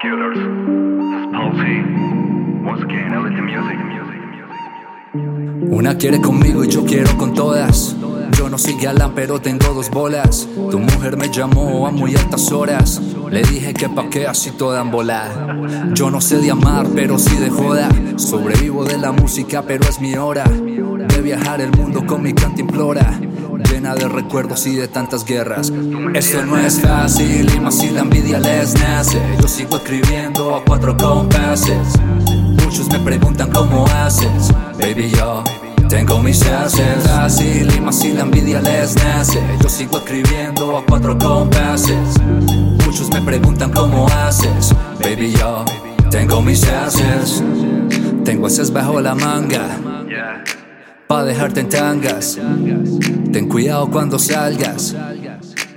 Killers, Music, Music. Una quiere conmigo y yo quiero con todas. Yo no soy galán, pero tengo dos bolas. Tu mujer me llamó a muy altas horas. Le dije que pa' qué así toda en volar. Yo no sé de amar, pero sí de joda. Sobrevivo de la música, pero es mi hora. De viajar el mundo con mi implora Llena de recuerdos y de tantas guerras. Esto no es fácil y más si la envidia les nace. Yo sigo escribiendo a cuatro compases. Muchos me preguntan cómo haces, baby yo. Tengo mis haces fácil y más si la envidia les nace. Yo sigo escribiendo a cuatro compases. Muchos me preguntan cómo haces, baby yo. Tengo mis haces. Tengo haces bajo la manga. Pa' dejarte en tangas. Ten cuidado cuando salgas.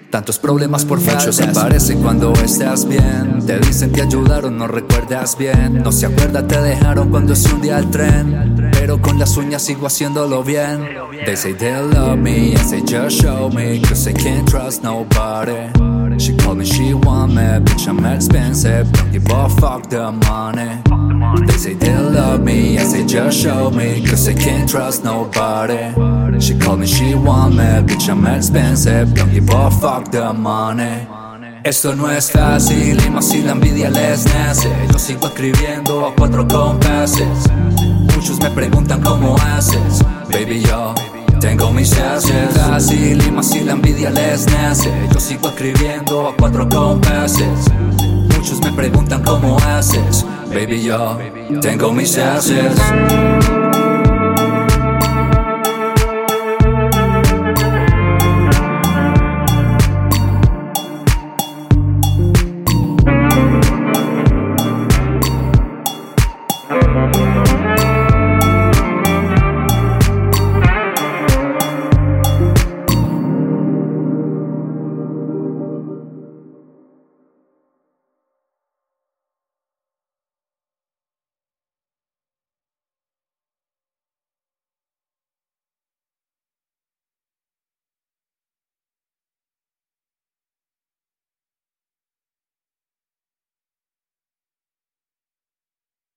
Tantos problemas por faltas se aparecen cuando estás bien. Te dicen te ayudaron, no recuerdas bien. No se acuerda, te dejaron cuando se hundía el tren. Pero con las uñas sigo haciéndolo bien. They say they love me, and say just show me. Cause I can't trust nobody. She called me, she want me, bitch, I'm expensive. Don't give a fuck the money. They say they love me, I say just show me, cause I can't trust nobody. She called me, she want me, bitch, I'm expensive. Don't give a fuck the money. Esto no es fácil y más si la envidia les nace. Yo sigo escribiendo a cuatro compases. Muchos me preguntan cómo haces, baby yo. Tengo mis haces fácil y más si la envidia les nace. Yo sigo escribiendo a cuatro compases. Muchos me preguntan cómo haces, Baby, yo tengo mis haces.